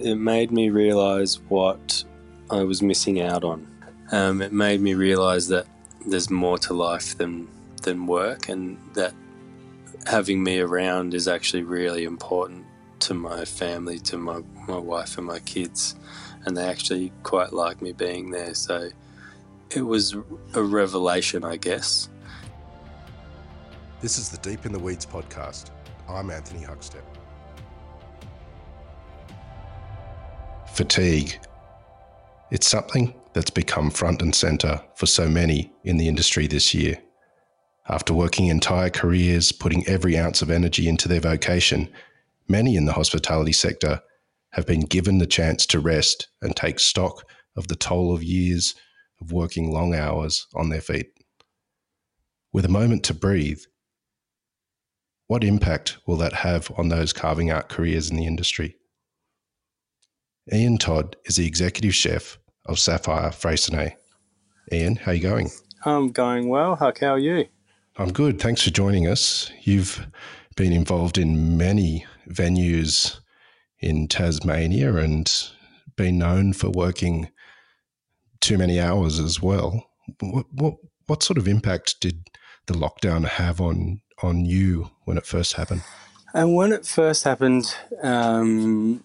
it made me realize what I was missing out on. Um, it made me realize that there's more to life than than work, and that having me around is actually really important to my family, to my, my wife and my kids, and they actually quite like me being there. So it was a revelation, I guess. This is the Deep in the Weeds podcast. I'm Anthony Huckstep. Fatigue. It's something that's become front and centre for so many in the industry this year. After working entire careers, putting every ounce of energy into their vocation, many in the hospitality sector have been given the chance to rest and take stock of the toll of years of working long hours on their feet. With a moment to breathe, what impact will that have on those carving out careers in the industry? Ian Todd is the executive chef of Saffire Freycinet. Ian, how are you going? I'm going well. Huck, how are you? I'm good. Thanks for joining us. You've been involved in many venues in Tasmania and been known for working too many hours as well. What what what sort of impact did the lockdown have on on you when it first happened? And when it first happened, um,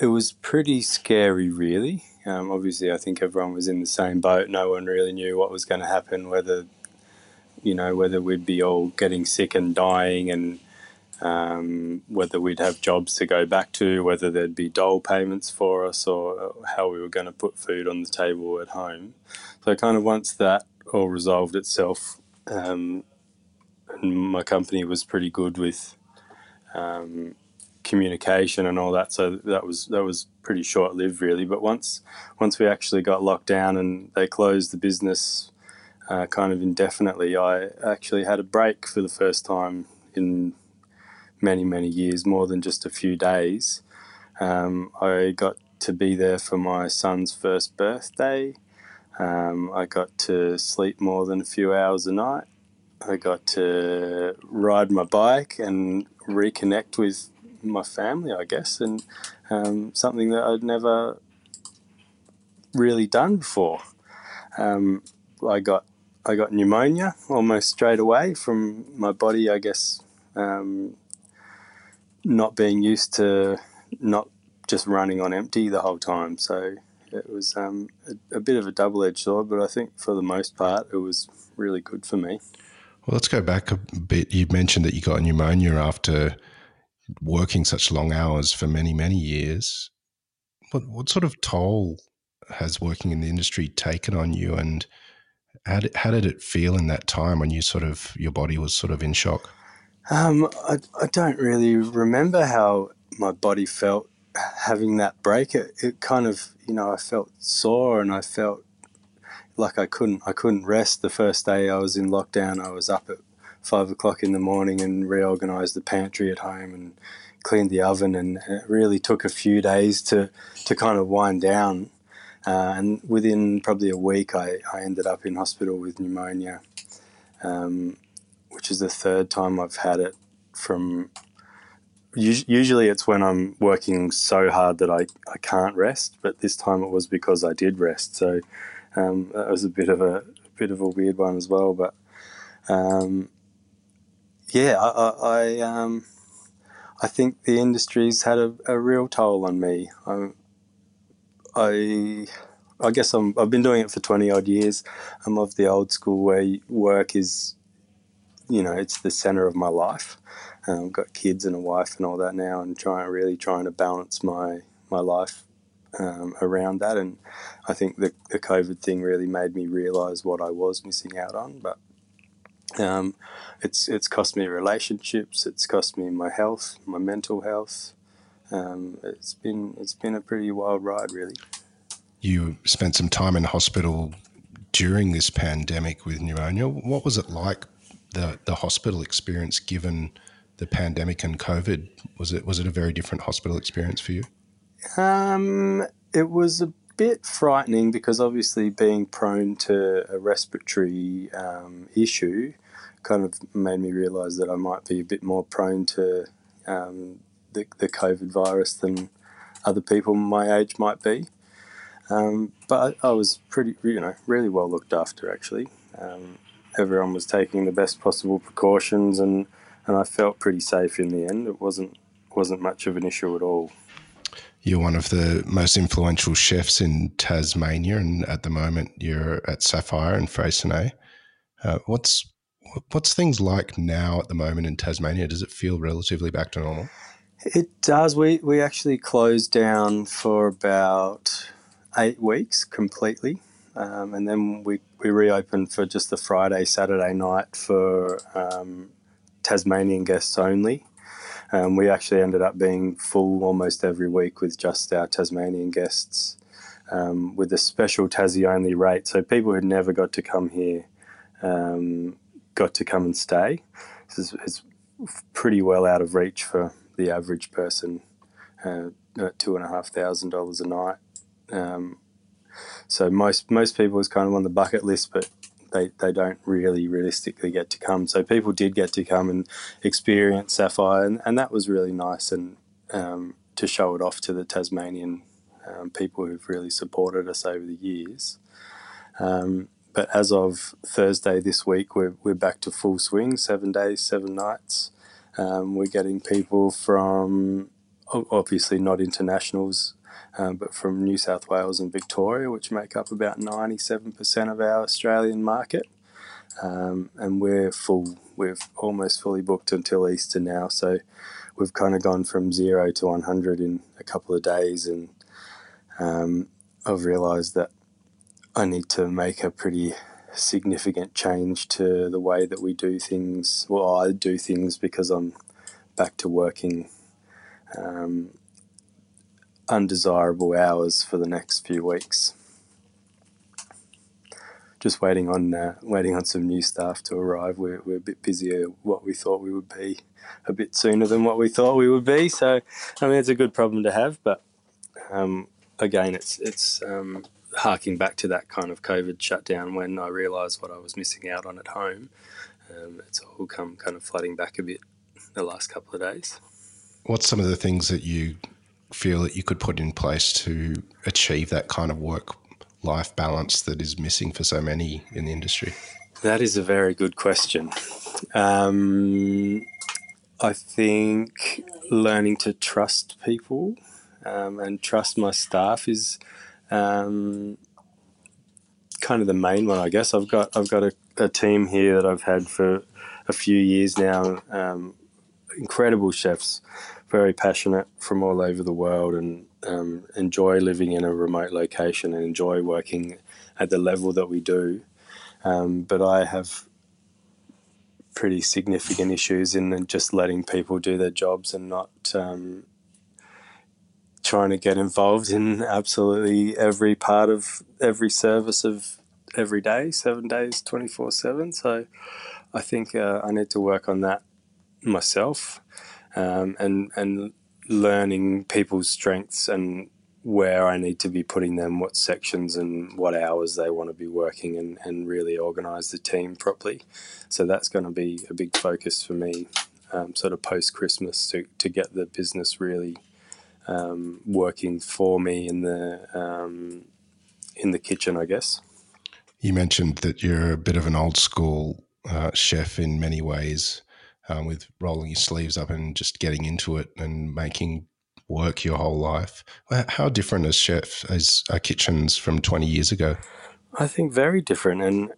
it was pretty scary, really. Um, obviously, I think everyone was in the same boat. No one really knew what was going to happen, whether you know whether we'd be all getting sick and dying, and um, whether we'd have jobs to go back to, whether there'd be dole payments for us, or how we were going to put food on the table at home. So, kind of once that all resolved itself, um, my company was pretty good with um, communication and all that. So that was that was pretty short lived, really. But once once we actually got locked down and they closed the business uh, kind of indefinitely, I actually had a break for the first time in many many years, more than just a few days. Um, I got to be there for my son's first birthday. Um, I got to sleep more than a few hours a night. I got to ride my bike and reconnect with my family, I guess, and um, something that I'd never really done before. Um, I got I got pneumonia almost straight away from my body, I guess, um, not being used to not just running on empty the whole time. So it was um, a, a, bit of a double edged sword, but I think for the most part, it was really good for me. Well, let's go back a bit. You mentioned that you got pneumonia after working such long hours for many, many years. What, what sort of toll has working in the industry taken on you? And how did, how did it feel in that time when you sort of, your body was sort of in shock? Um, I, I don't really remember how my body felt having that break. It, it kind of, you know, I felt sore and I felt like I couldn't I couldn't rest the first day I was in lockdown. I was up at five o'clock in the morning and reorganized the pantry at home and cleaned the oven. And it really took a few days to, to kind of wind down. Uh, and within probably a week, I, I ended up in hospital with pneumonia, um, which is the third time I've had it from. Usually, it's when I'm working so hard that I, I can't rest, but this time it was because I did rest. So um, that was a bit of a, a, bit of a weird one as well. But um, yeah, I, I, I, um, I think the industry's had a, a real toll on me. I, I, I guess I'm, I've been doing it for 20 odd years. I'm of the old school where work is, you know, it's the center of my life. Um, I've got kids and a wife and all that now, and trying really trying to balance my my life um, around that. And I think the the COVID thing really made me realize what I was missing out on. But um, it's it's cost me relationships. It's cost me my health, my mental health. Um, it's been it's been a pretty wild ride, really. You spent some time in hospital during this pandemic with pneumonia. What was it like the the hospital experience given the pandemic and COVID? Was it was it a very different hospital experience for you? Um, it was a bit frightening because obviously being prone to a respiratory um, issue kind of made me realise that I might be a bit more prone to um, the, the COVID virus than other people my age might be. Um, but I, I, was pretty, you know, really well looked after actually. Um, everyone was taking the best possible precautions, and, and I felt pretty safe in the end. It wasn't wasn't much of an issue at all. You're one of the most influential chefs in Tasmania, and at the moment you're at Saffire and Freycinet. Uh, what's what's things like now at the moment in Tasmania? Does it feel relatively back to normal? It does. We we actually closed down for about eight weeks completely, um, and then we we reopened for just the Friday Saturday night for um, Tasmanian guests only. Um, we actually ended up being full almost every week with just our Tasmanian guests, um, with a special Tassie only rate. So people who never got to come here um, got to come and stay. It's, it's, pretty well out of reach for the average person, uh, two and a half thousand dollars a night. Um, so most most people is kind of on the bucket list, but they, they don't really realistically get to come. So people did get to come and experience Saffire, and, and that was really nice and um, to show it off to the Tasmanian um, people who've really supported us over the years. Um, but as of Thursday this week, we're, we're back to full swing, seven days, seven nights. Um, we're getting people from obviously not internationals um, but from New South Wales and Victoria, which make up about 97% of our Australian market. Um, and we're full, we're almost fully booked until Easter now. So we've kind of gone from zero to 100 in a couple of days. And um, I've realised that I need to make a pretty significant change to the way that we do things. Well, I do things because I'm back to working um, undesirable hours for the next few weeks. Just waiting on uh, waiting on some new staff to arrive. We're, we're a bit busier what we thought we would be, a bit sooner than what we thought we would be. So, I mean, it's a good problem to have. But um, again, it's it's um, harking back to that kind of COVID shutdown when I realised what I was missing out on at home. Um, it's all come kind of flooding back a bit the last couple of days. What's some of the things that you feel that you could put in place to achieve that kind of work life balance that is missing for so many in the industry? That is a very good question. Um, I think learning to trust people um, and trust my staff is um, kind of the main one, I guess. I've got I've got a, a team here that I've had for a few years now. Um, incredible chefs very passionate from all over the world and um, enjoy living in a remote location and enjoy working at the level that we do. Um, but I have pretty significant issues in just letting people do their jobs and not um, trying to get involved in absolutely every part of every service of every day, seven days, 24 7. So I think uh, I need to work on that myself um, and and learning people's strengths and where I need to be putting them, what sections and what hours they want to be working, and, and really organise the team properly. So that's going to be a big focus for me, um, sort of post Christmas, to, to get the business really um, working for me in the um, in the kitchen, I guess. You mentioned that you're a bit of an old school uh, chef in many ways um, with rolling your sleeves up and just getting into it and making work your whole life. How different as chef as are kitchens from 20 years ago? I think very different and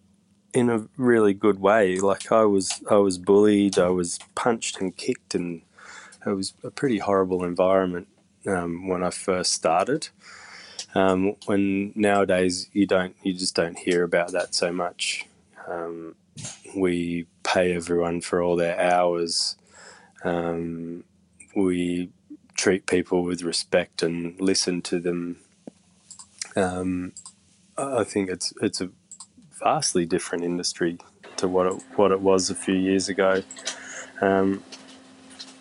in a really good way. Like I was, I was bullied, I was punched and kicked, and it was a pretty horrible environment um, when I first started. Um, when nowadays you don't, you just don't hear about that so much. Um, we pay everyone for all their hours. Um, we treat people with respect and listen to them. Um, I think it's it's a vastly different industry to what it what it was a few years ago. Um,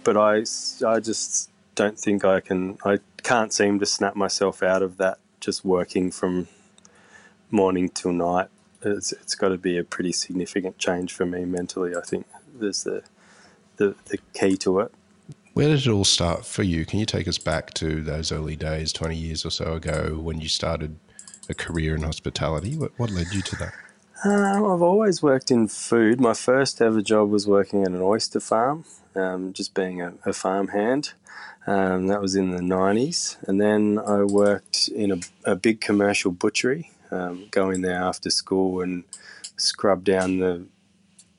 but I I just don't think I can I can't seem to snap myself out of that just working from morning till night it's, it's got to be a pretty significant change for me mentally. I think there's the, the, the key to it. Where did it all start for you? Can you take us back to those early days, 20 years or so ago, when you started a career in hospitality? What, what led you to that? Uh, I've always worked in food. My first ever job was working at an oyster farm, um, just being a, a farmhand. Um, that was in the 90s. And then I worked in a, a big commercial butchery, um, in there after school and scrub down the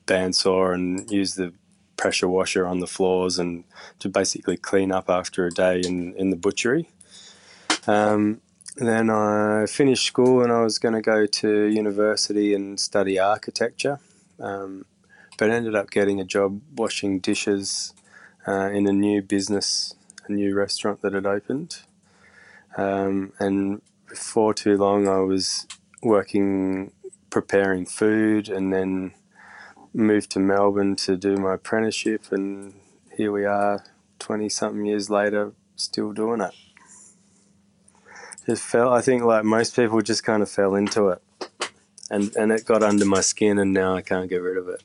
bandsaw and use the pressure washer on the floors and to basically clean up after a day in, in the butchery. Um, then I finished school and I was going to go to university and study architecture, um, but ended up getting a job washing dishes uh, in a new business, a new restaurant that had opened. Um, and before too long, I was working preparing food and then moved to Melbourne to do my apprenticeship, and here we are, 20 something years later, still doing it. Just fell, I think, like most people, just kind of fell into it. And, and it got under my skin, and now I can't get rid of it.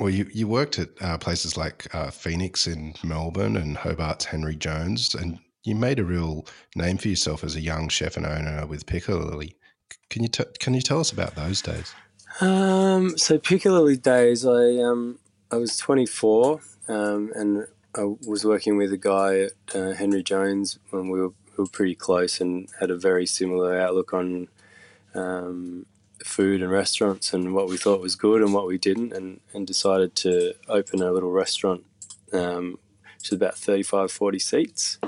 Well, you, you worked at uh, places like uh, Phoenix in Melbourne and Hobart's Henry Jones, and you made a real name for yourself as a young chef and owner with Piccalilli. Can you t- can you tell us about those days? Um, so Piccalilli days, I um, I was 24, um, and I was working with a guy at uh, Henry Jones when we were, we were pretty close and had a very similar outlook on um, food and restaurants and what we thought was good and what we didn't, and, and decided to open a little restaurant. Um, which is about 35, 40 seats,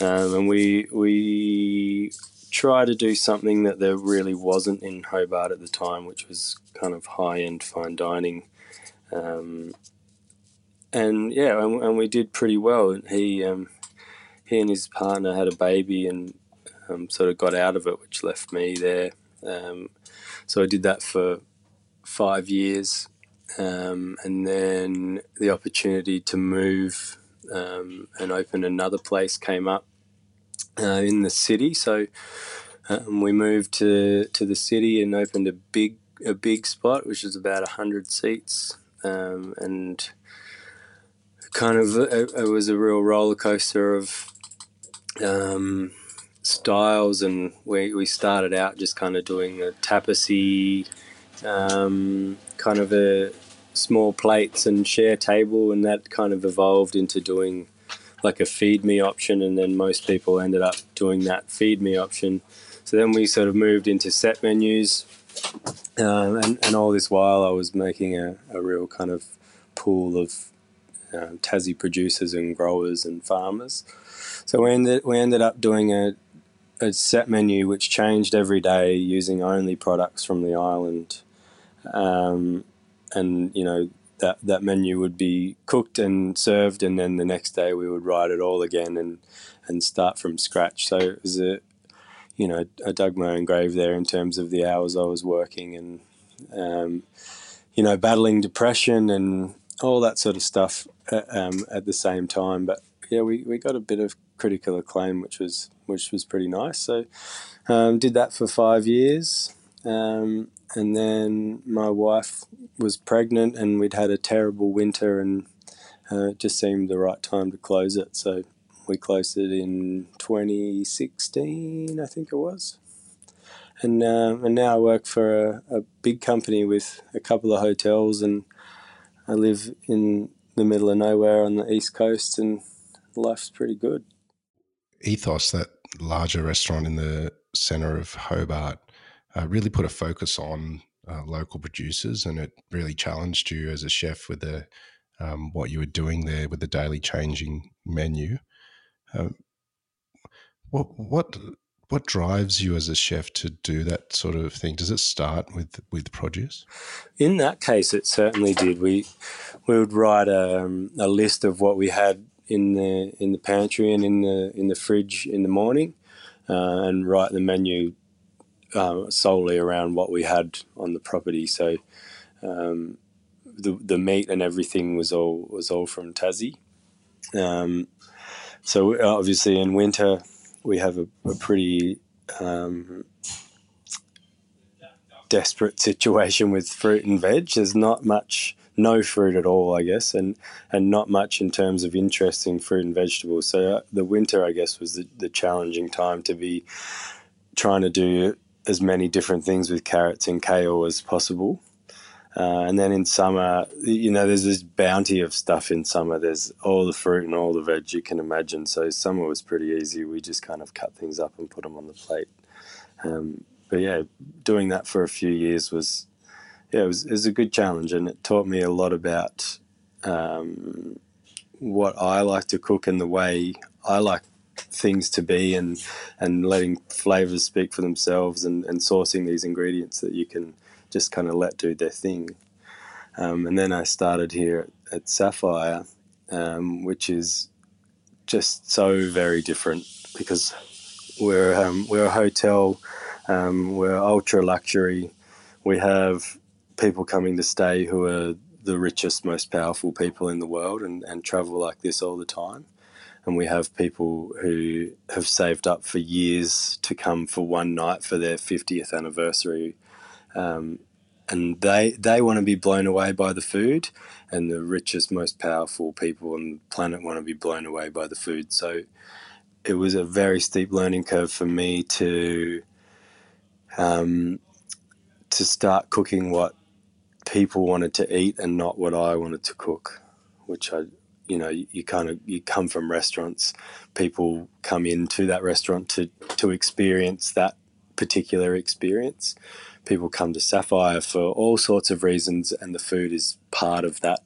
um, and we we try to do something that there really wasn't in Hobart at the time, which was kind of high end fine dining. Um, and yeah, and, and, we did pretty well. He um, he and his partner had a baby and um, sort of got out of it, which left me there. Um, so I did that for five years, um, and then the opportunity to move um, and open another place came up uh, in the city. So um, we moved to to the city and opened a big a big spot, which is about hundred seats, um, and kind of it, it, was a real roller coaster of um, styles. And we we started out just kind of doing a tapasy, um, kind of a small plates and share table, and that kind of evolved into doing like a feed me option, and then most people ended up doing that feed me option. So then we sort of moved into set menus, um, and, and all this while I was making a, a real kind of pool of um, Tassie producers and growers and farmers. So we ended we ended up doing a, a set menu which changed every day using only products from the island. Um, and you know that that menu would be cooked and served, and then the next day we would write it all again and and start from scratch. So it was a you know I dug my own grave there in terms of the hours I was working and um, you know battling depression and all that sort of stuff uh, um, at the same time. But yeah, we, we got a bit of critical acclaim, which was which was pretty nice. So um, did that for five years. Um, and then my wife was pregnant, and we'd had a terrible winter, and uh, it just seemed the right time to close it. So we closed it in 2016, I think it was. And, um, and now I work for a, a big company with a couple of hotels, and I live in the middle of nowhere on the east coast, and life's pretty good. Ethos, that larger restaurant in the center of Hobart, uh, really put a focus on uh, local producers, and it really challenged you as a chef with the um, what you were doing there with the daily changing menu. Um, what what what drives you as a chef to do that sort of thing? Does it start with with produce? In that case, it certainly did. We we would write a, um, a list of what we had in the in the pantry and in the in the fridge in the morning, uh, and write the menu uh, solely around what we had on the property. So um, the the meat and everything was all was all from Tassie. Um, so obviously in winter we have a, a pretty um, desperate situation with fruit and veg. There's not much no fruit at all, I guess, and and not much in terms of interesting fruit and vegetables. So uh, the winter, I guess, was the, the challenging time to be trying to do as many different things with carrots and kale as possible. Uh, and then in summer, you know, there's this bounty of stuff in summer. There's all the fruit and all the veg you can imagine. So summer was pretty easy. We just kind of cut things up and put them on the plate. Um, but yeah, doing that for a few years was, yeah, it was, it was a good challenge, and it taught me a lot about um, what I like to cook and the way I like things to be, and and letting flavors speak for themselves, and, and sourcing these ingredients that you can just kind of let do their thing. Um, and then I started here at, at Saffire, um, which is just so very different because we're um, we're a hotel, um, we're ultra luxury. We have people coming to stay who are the richest, most powerful people in the world and, and travel like this all the time. And we have people who have saved up for years to come for one night for their 50th anniversary um, and they they want to be blown away by the food, and the richest, most powerful people on the planet want to be blown away by the food. So it was a very steep learning curve for me to um, to start cooking what people wanted to eat and not what I wanted to cook, which I you know you, you kind of you come from restaurants people come into that restaurant to to experience that particular experience people come to Saffire for all sorts of reasons, and the food is part of that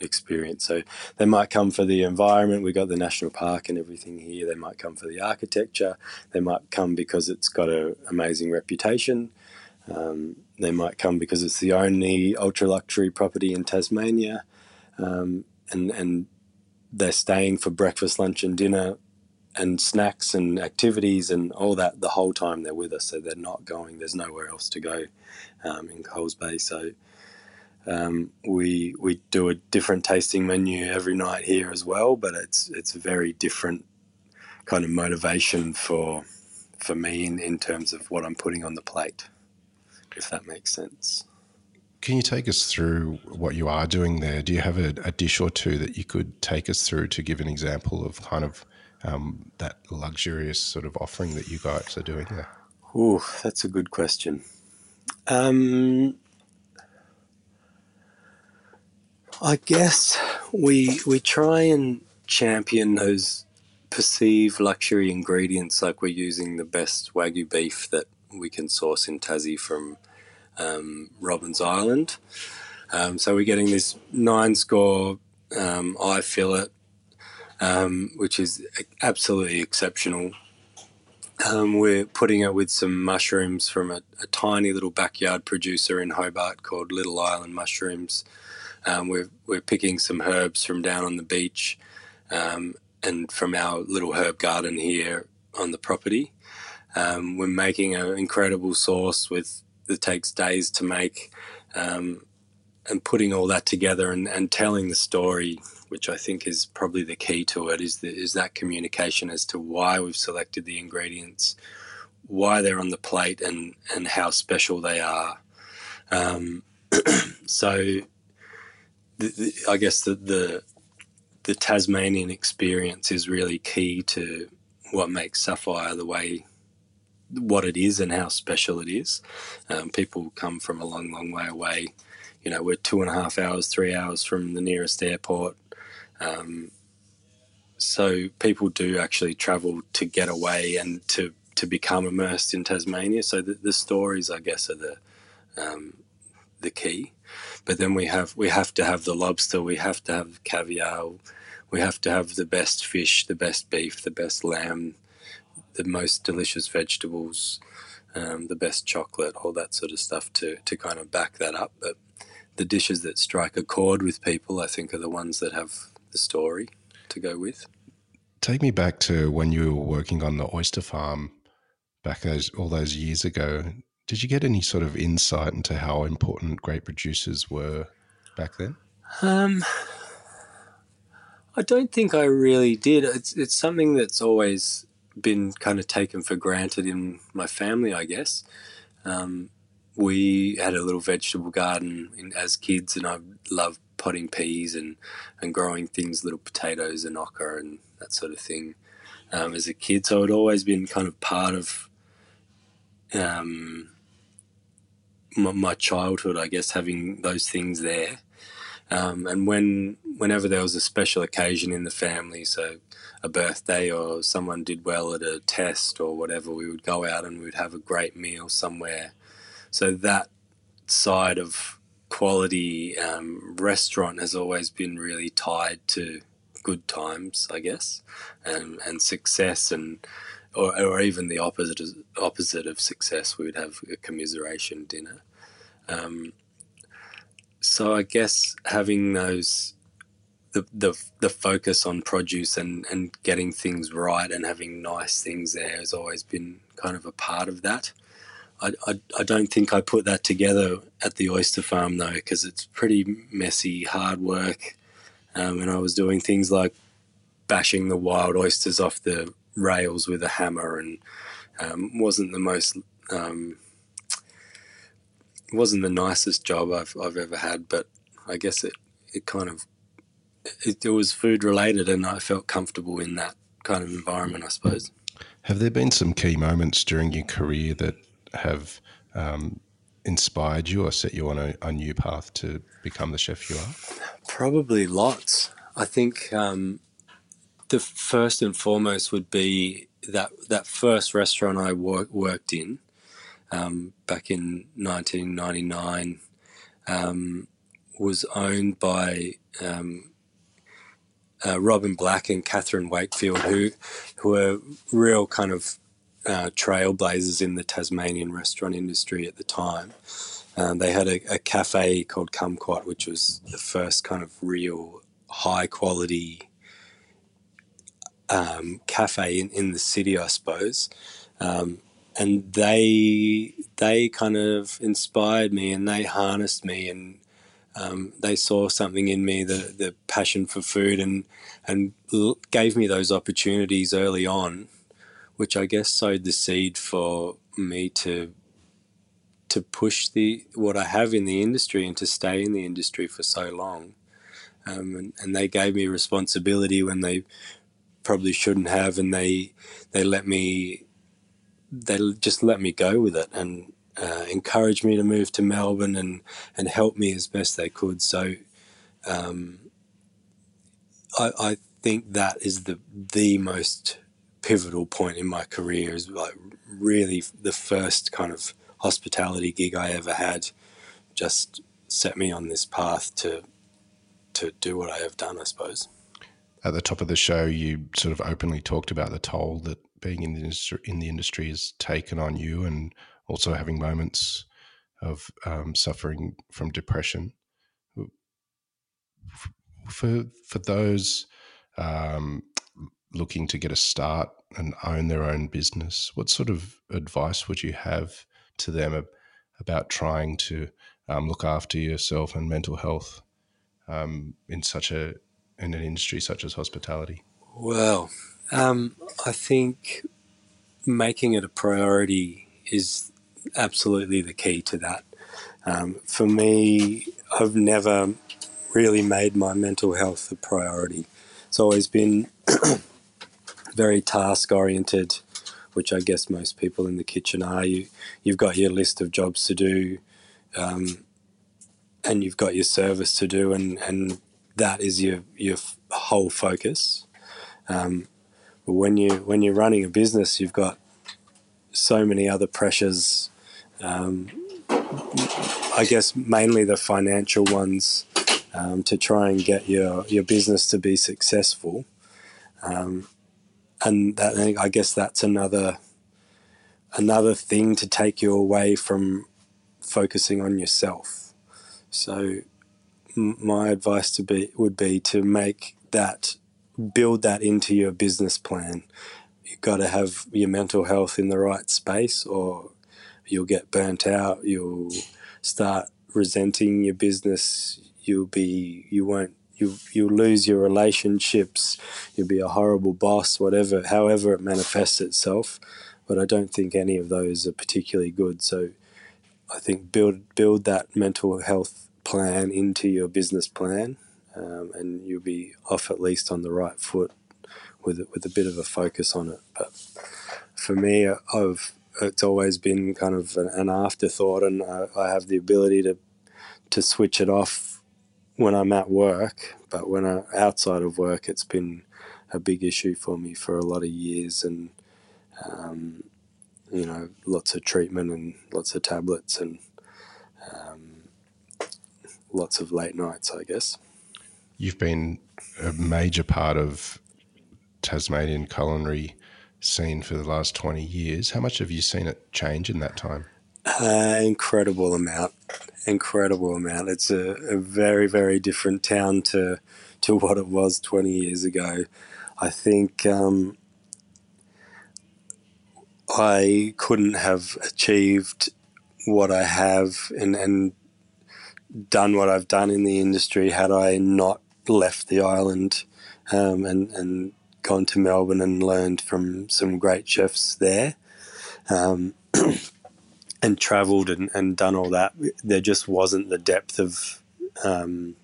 experience. So they might come for the environment. We've got the national park and everything here. They might come for the architecture. They might come because it's got an amazing reputation. Um, they might come because it's the only ultra luxury property in Tasmania, um, and and they're staying for breakfast, lunch, and dinner and snacks and activities and all that the whole time they're with us. So they're not going. There's nowhere else to go um, in Coles Bay. So um, we we do a different tasting menu every night here as well, but it's it's a very different kind of motivation for for me in, in terms of what I'm putting on the plate, if that makes sense. Can you take us through what you are doing there? Do you have a, a dish or two that you could take us through to give an example of kind of um, that luxurious sort of offering that you guys are doing there? Oh, that's a good question. Um, I guess we we try and champion those perceived luxury ingredients, like we're using the best wagyu beef that we can source in Tassie from um, Robbins Island. Um, so we're getting this nine score um, eye fillet um, which is absolutely exceptional. Um, we're putting it with some mushrooms from a, a, tiny little backyard producer in Hobart called Little Island Mushrooms. Um, we're, we're picking some herbs from down on the beach and from our little herb garden here on the property. Um, we're making an incredible sauce with that takes days to make um, and putting all that together and, and telling the story which I think is probably the key to it, is, the, is that communication as to why we've selected the ingredients, why they're on the plate, and, and how special they are. Um, so, the, the, I guess the, the the Tasmanian experience is really key to what makes Saffire the way what it is and how special it is. Um, people come from a long, long way away. You know, we're two and a half hours, three hours from the nearest airport. Um, so people do actually travel to get away and to, to become immersed in Tasmania. So the, the stories, I guess, are the um, the key. But then we have we have to have the lobster, we have to have caviar, we have to have the best fish, the best beef, the best lamb, the most delicious vegetables, um, the best chocolate, all that sort of stuff to to kind of back that up. But the dishes that strike a chord with people, I think, are the ones that have the story to go with. Take me back to when you were working on the oyster farm back those all those years ago. Did you get any sort of insight into how important grape producers were back then? Um, I don't think I really did. It's it's something that's always been kind of taken for granted in my family, I guess. Um, we had a little vegetable garden in, as kids, and I loved potting peas and, and growing things, little potatoes and okra and that sort of thing um, as a kid. So it always been kind of part of um, my, my, childhood, I guess, having those things there. Um, and when whenever there was a special occasion in the family, so a birthday or someone did well at a test or whatever, we would go out and we'd have a great meal somewhere. So that side of quality um, restaurant has always been really tied to good times, I guess, and and success, and or, or even the opposite of, opposite of success. We would have a commiseration dinner. Um, so I guess having those the, the the focus on produce and, and getting things right and having nice things there has always been kind of a part of that. I, I, I don't think I put that together at the oyster farm though because it's pretty messy, hard work, um, and I was doing things like bashing the wild oysters off the rails with a hammer, and um, wasn't the most um, wasn't the nicest job I've I've ever had. But I guess it it kind of it, it was food related, and I felt comfortable in that kind of environment. I suppose. Have there been some key moments during your career that have um, inspired you or set you on a, a, new path to become the chef you are? Probably lots. I think um, the first and foremost would be that that first restaurant I work, worked in um, back in 1999 um, was owned by um, uh, Robin Black and Catherine Wakefield, who who were real kind of uh, trailblazers in the Tasmanian restaurant industry at the time. Um, they had a, a, cafe called Kumquat, which was the first kind of real high quality um, cafe in, in the city, I suppose. Um, and they they kind of inspired me and they harnessed me and um, they saw something in me the the passion for food and and gave me those opportunities early on which I guess sowed the seed for me to to push the what I have in the industry and to stay in the industry for so long. Um, and, and, they gave me responsibility when they probably shouldn't have, and they they let me they just let me go with it and uh, encouraged me to move to Melbourne and and help me as best they could. So. Um, I, I think that is the the most pivotal point in my career is like really the first kind of hospitality gig I ever had just set me on this path to to do what I have done I suppose at the top of the show you sort of openly talked about the toll that being in the industry, in the industry has taken on you and also having moments of um, suffering from depression for for those um, looking to get a start and own their own business, what sort of advice would you have to them about trying to um, look after yourself and mental health um, in such a in an industry such as hospitality? Well, um, I think making it a priority is absolutely the key to that. Um, for me, I've never really made my mental health a priority. It's always been very task oriented, which I guess most people in the kitchen are. You you've got your list of jobs to do, um, and you've got your service to do, and and that is your your whole focus. Um, but when you when you're running a business, you've got so many other pressures. Um, I guess mainly the financial ones um, to try and get your, your business to be successful. Um, and that, I guess that's another another thing to take you away from focusing on yourself. So my advice to be would be to make that build that into your business plan. You've got to have your mental health in the right space or you'll get burnt out, you'll start resenting your business, you'll be you won't you you'll lose your relationships, you'll be a horrible boss, whatever, however it manifests itself. But I don't think any of those are particularly good. So I think build build that mental health plan into your business plan, um, and you'll be off at least on the right foot with with a bit of a focus on it. But for me, I've it's always been kind of an, afterthought, and I, I, have the ability to to switch it off when I'm at work. But when I outside of work, it's been a big issue for me for a lot of years, and um, you know, lots of treatment and lots of tablets and um, lots of late nights, I guess. You've been a major part of Tasmanian culinary scene for the last 20 years. How much have you seen it change in that time? Uh, incredible amount. Incredible amount. It's a, a, very, very different town to, to what it was 20 years ago. I think um, I couldn't have achieved what I have and, and done what I've done in the industry had I not left the island um, and, and gone to Melbourne and learned from some great chefs there. Um, and traveled and, and done all that, there just wasn't the depth of, um,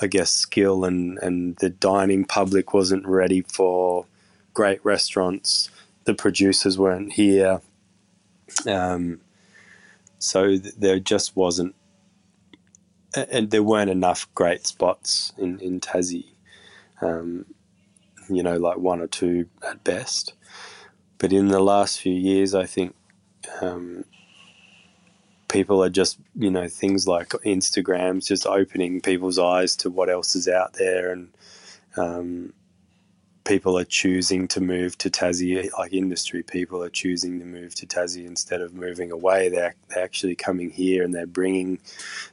I guess, skill and, and the dining public wasn't ready for great restaurants. The producers weren't here. Um, so there just wasn't, and there weren't enough great spots in, in Tassie um, you know, like one or two at best. But in the last few years, I think um, people are just, you know, things like Instagrams just opening people's eyes to what else is out there, and um, people are choosing to move to Tassie. Like industry people are choosing to move to Tassie instead of moving away. They're, they're actually coming here and they're bringing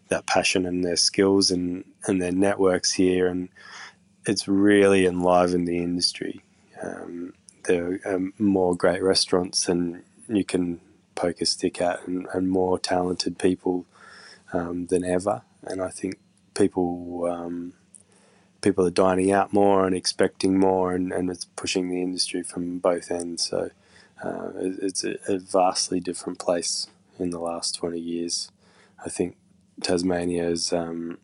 that passion and their skills and, and their networks here and it's really enlivened the industry. Um, there are um, more great restaurants than you can poke a stick at, and, and more talented people um, than ever. And I think people um, people are dining out more and expecting more, and, and it's pushing the industry from both ends. So uh, it's a, a, vastly different place in the last twenty years. I think Tasmania is um,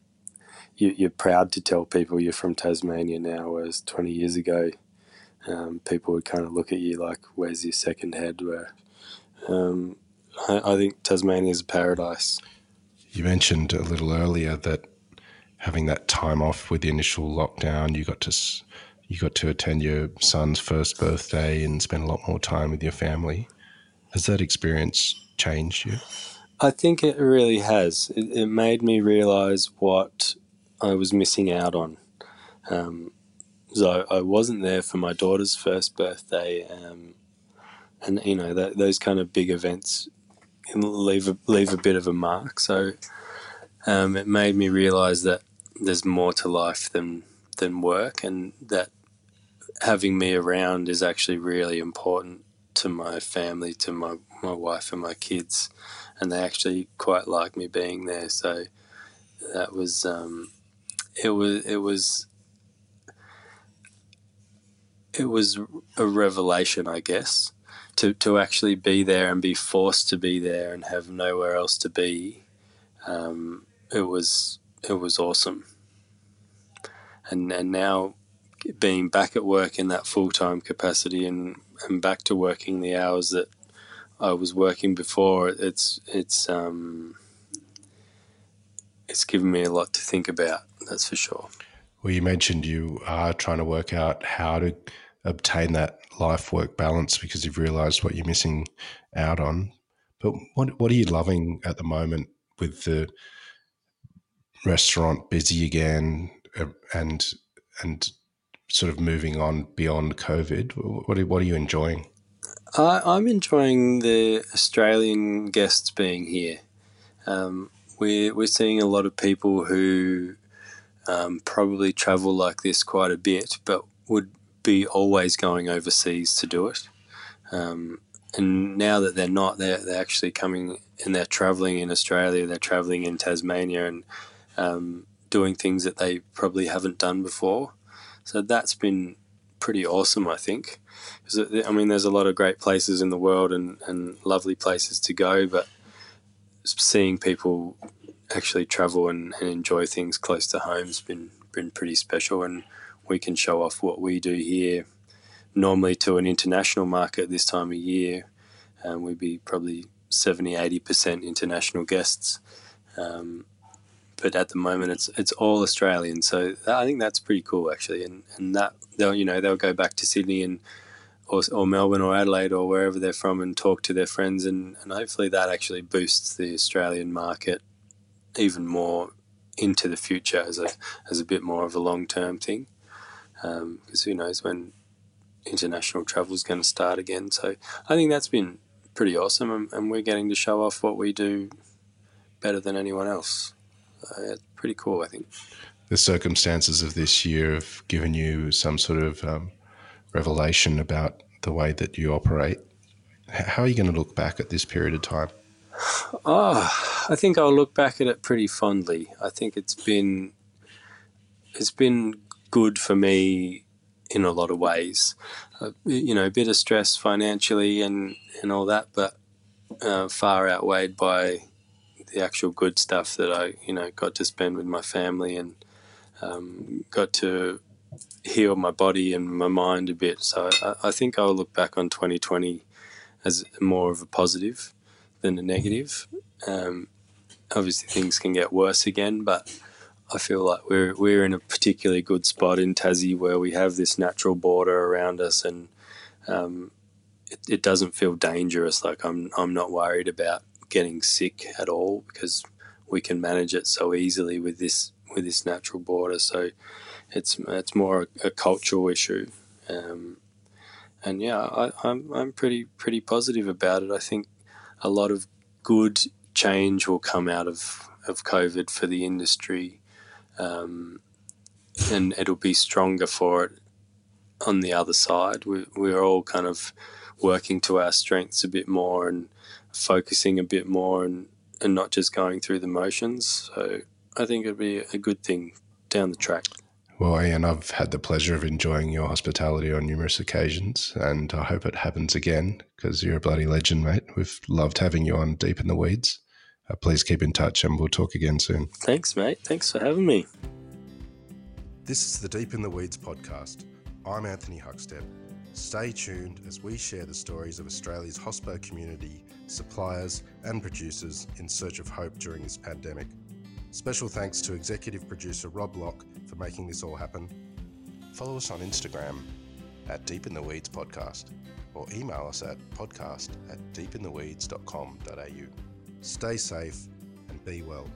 you, are proud to tell people you're from Tasmania now, whereas 20 years ago, um, people would kind of look at you like, "Where's your second head?" Where um, I, I, think Tasmania is a paradise. You mentioned a little earlier that having that time off with the initial lockdown, you got to you got to attend your son's first birthday and spend a lot more time with your family. Has that experience changed you? I think it really has. It, it made me realize what I was missing out on. Um, so I wasn't there for my daughter's first birthday, um, and you know that, those kind of big events leave a, leave a bit of a mark. So um, it made me realise that there's more to life than than work, and that having me around is actually really important to my family, to my my wife and my kids, and they actually quite like me being there. So that was um, it was it was it was a revelation, I guess, to to actually be there and be forced to be there and have nowhere else to be. Um, it was it was awesome, and and now being back at work in that full time capacity and and back to working the hours that I was working before, it's it's um, it's given me a lot to think about. That's for sure. Well, you mentioned you are trying to work out how to obtain that life work balance because you've realised what you're missing out on. But what what are you loving at the moment with the restaurant busy again uh, and and sort of moving on beyond COVID? What are, what are you enjoying? I'm enjoying the Australian guests being here. Um, we're we're seeing a lot of people who um, probably travel like this quite a bit, but would be always going overseas to do it. Um, and now that they're not, they're, they're actually coming and they're traveling in Australia, they're traveling in Tasmania and um, doing things that they probably haven't done before. So that's been pretty awesome, I think. Because, I mean, there's a lot of great places in the world and, and lovely places to go, but seeing people actually travel and, and enjoy things close to home has been been pretty special, and we can show off what we do here. Normally, to an international market this time of year, um, we'd be probably 70 80% international guests. Um, but at the moment, it's it's all Australian, so I think that's pretty cool actually. And and that they'll you know they'll go back to Sydney and or, or Melbourne or Adelaide or wherever they're from and talk to their friends, and, and hopefully that actually boosts the Australian market even more into the future as a as a bit more of a long term thing. Because um, who knows when international travel is going to start again. So I think that's been pretty awesome, and, and, we're getting to show off what we do better than anyone else. Uh, it's pretty cool, I think. The circumstances of this year have given you some sort of um, revelation about the way that you operate. How are you going to look back at this period of time? Oh, I think I'll look back at it pretty fondly. I think it's been it's been good for me in a lot of ways. Uh, you know, a bit of stress financially and and all that, but uh, far outweighed by the actual good stuff that I you know got to spend with my family and um, got to heal my body and my mind a bit. So I, I think I'll look back on 2020 as more of a positive than a negative. Um, obviously, things can get worse again, but I feel like we're we're in a particularly good spot in Tassie where we have this natural border around us, and um, it, it doesn't feel dangerous. Like I'm I'm not worried about getting sick at all because we can manage it so easily with this with this natural border. So it's it's more a, a cultural issue. Um, and yeah, I, I'm I'm pretty pretty positive about it. I think a lot of good change will come out of, of COVID for the industry, um, and it'll be stronger for it on the other side. We, we're all kind of working to our strengths a bit more and focusing a bit more and, and not just going through the motions. So I think it'd be a good thing down the track. Well, Ian, I've had the pleasure of enjoying your hospitality on numerous occasions, and I hope it happens again because you're a bloody legend, mate. We've loved having you on Deep in the Weeds. Uh, please keep in touch, and we'll talk again soon. Thanks, mate. Thanks for having me. This is the Deep in the Weeds podcast. I'm Anthony Huckstep. Stay tuned as we share the stories of Australia's hospo community, suppliers, and producers in search of hope during this pandemic. Special thanks to executive producer Rob Locke for making this all happen. Follow us on Instagram at Deep in the Weeds Podcast or email us at podcast at deepintheweeds.com.au. Stay safe and be well.